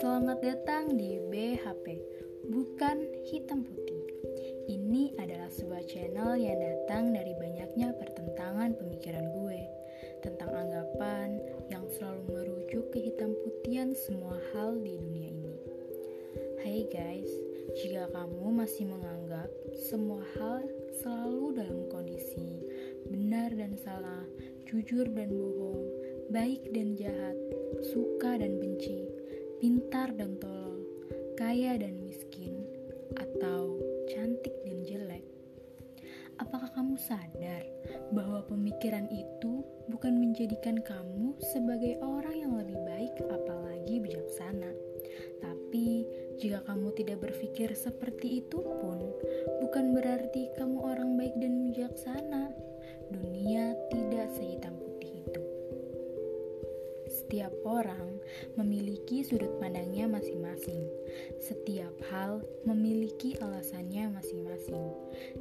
Selamat datang di BHP, bukan hitam putih. Ini adalah sebuah channel yang datang dari banyaknya pertentangan pemikiran gue tentang anggapan yang selalu merujuk ke hitam putihan semua hal di dunia ini. Hai guys, jika kamu masih menganggap semua hal selalu jujur dan bohong, baik dan jahat, suka dan benci, pintar dan tolol, kaya dan miskin, atau cantik dan jelek. Apakah kamu sadar bahwa pemikiran itu bukan menjadikan kamu sebagai orang yang lebih baik, apalagi bijaksana? Tapi, jika kamu tidak berpikir seperti itu pun, bukan berarti kamu orang baik dan bijaksana. Dunia tidak itu. Setiap orang memiliki sudut pandangnya masing-masing. Setiap hal memiliki alasannya masing-masing.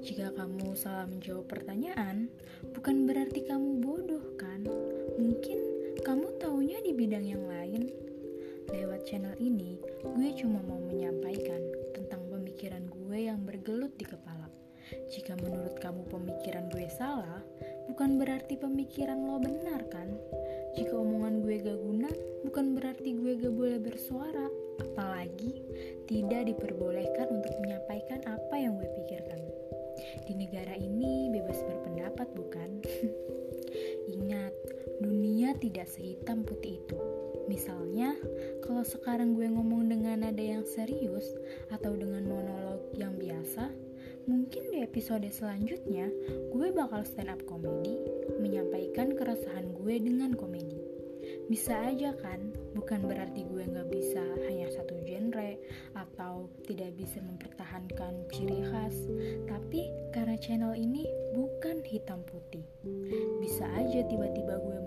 Jika kamu salah menjawab pertanyaan, bukan berarti kamu bodoh, kan? Mungkin kamu taunya di bidang yang lain. Lewat channel ini, gue cuma mau menyampaikan tentang pemikiran gue yang bergelut di kepala. Jika menurut kamu pemikiran gue salah, bukan berarti pemikiran lo benar kan? Jika omongan gue gak guna, bukan berarti gue gak boleh bersuara. Apalagi tidak diperbolehkan untuk menyampaikan apa yang gue pikirkan. Di negara ini bebas berpendapat bukan? Ingat, dunia tidak sehitam putih itu. Misalnya, kalau sekarang gue ngomong dengan nada yang serius atau dengan monolog yang biasa, mungkin di episode selanjutnya gue bakal stand up komedi menyampaikan keresahan gue dengan komedi. Bisa aja kan, bukan berarti gue gak bisa hanya satu genre atau tidak bisa mempertahankan ciri khas, tapi karena channel ini bukan hitam putih. Bisa aja tiba-tiba gue